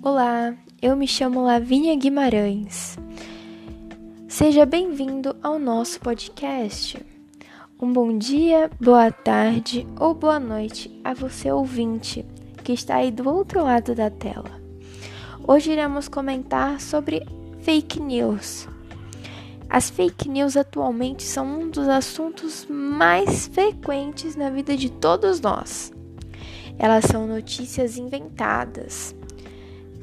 Olá, eu me chamo Lavínia Guimarães. Seja bem-vindo ao nosso podcast. Um bom dia, boa tarde ou boa noite a você ouvinte que está aí do outro lado da tela. Hoje iremos comentar sobre fake news. As fake news atualmente são um dos assuntos mais frequentes na vida de todos nós. Elas são notícias inventadas,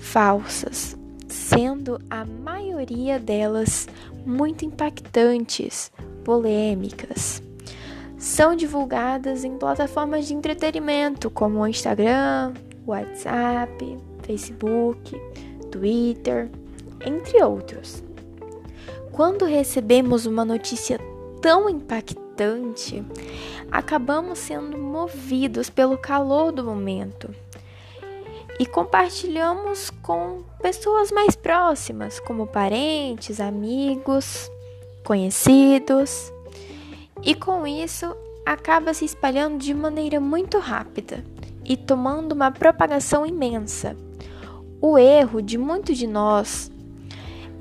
falsas, sendo a maioria delas muito impactantes, polêmicas. São divulgadas em plataformas de entretenimento como o Instagram, WhatsApp, Facebook, Twitter, entre outros. Quando recebemos uma notícia tão impactante, acabamos sendo movidos pelo calor do momento e compartilhamos com pessoas mais próximas, como parentes, amigos, conhecidos. E com isso, acaba se espalhando de maneira muito rápida e tomando uma propagação imensa. O erro de muitos de nós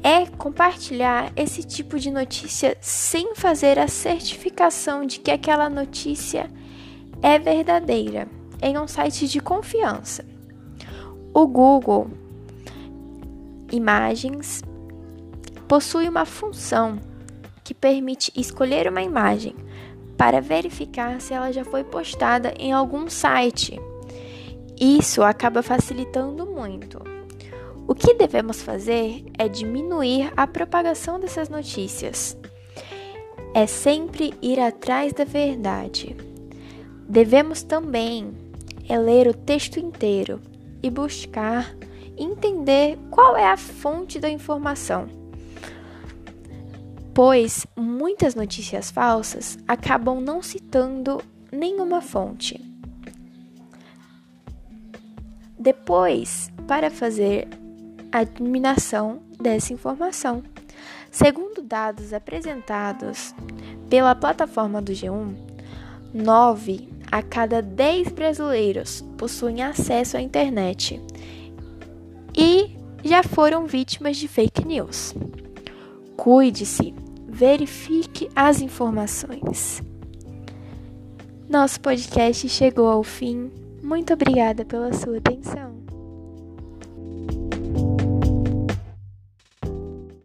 é compartilhar esse tipo de notícia sem fazer a certificação de que aquela notícia é verdadeira em um site de confiança. O Google Imagens possui uma função que permite escolher uma imagem para verificar se ela já foi postada em algum site. Isso acaba facilitando muito. O que devemos fazer é diminuir a propagação dessas notícias. É sempre ir atrás da verdade. Devemos também é ler o texto inteiro e buscar entender qual é a fonte da informação. Pois muitas notícias falsas acabam não citando nenhuma fonte. Depois, para fazer a eliminação dessa informação. Segundo dados apresentados pela plataforma do G1, 9 a cada 10 brasileiros possuem acesso à internet e já foram vítimas de fake news. Cuide-se, verifique as informações. Nosso podcast chegou ao fim. Muito obrigada pela sua atenção.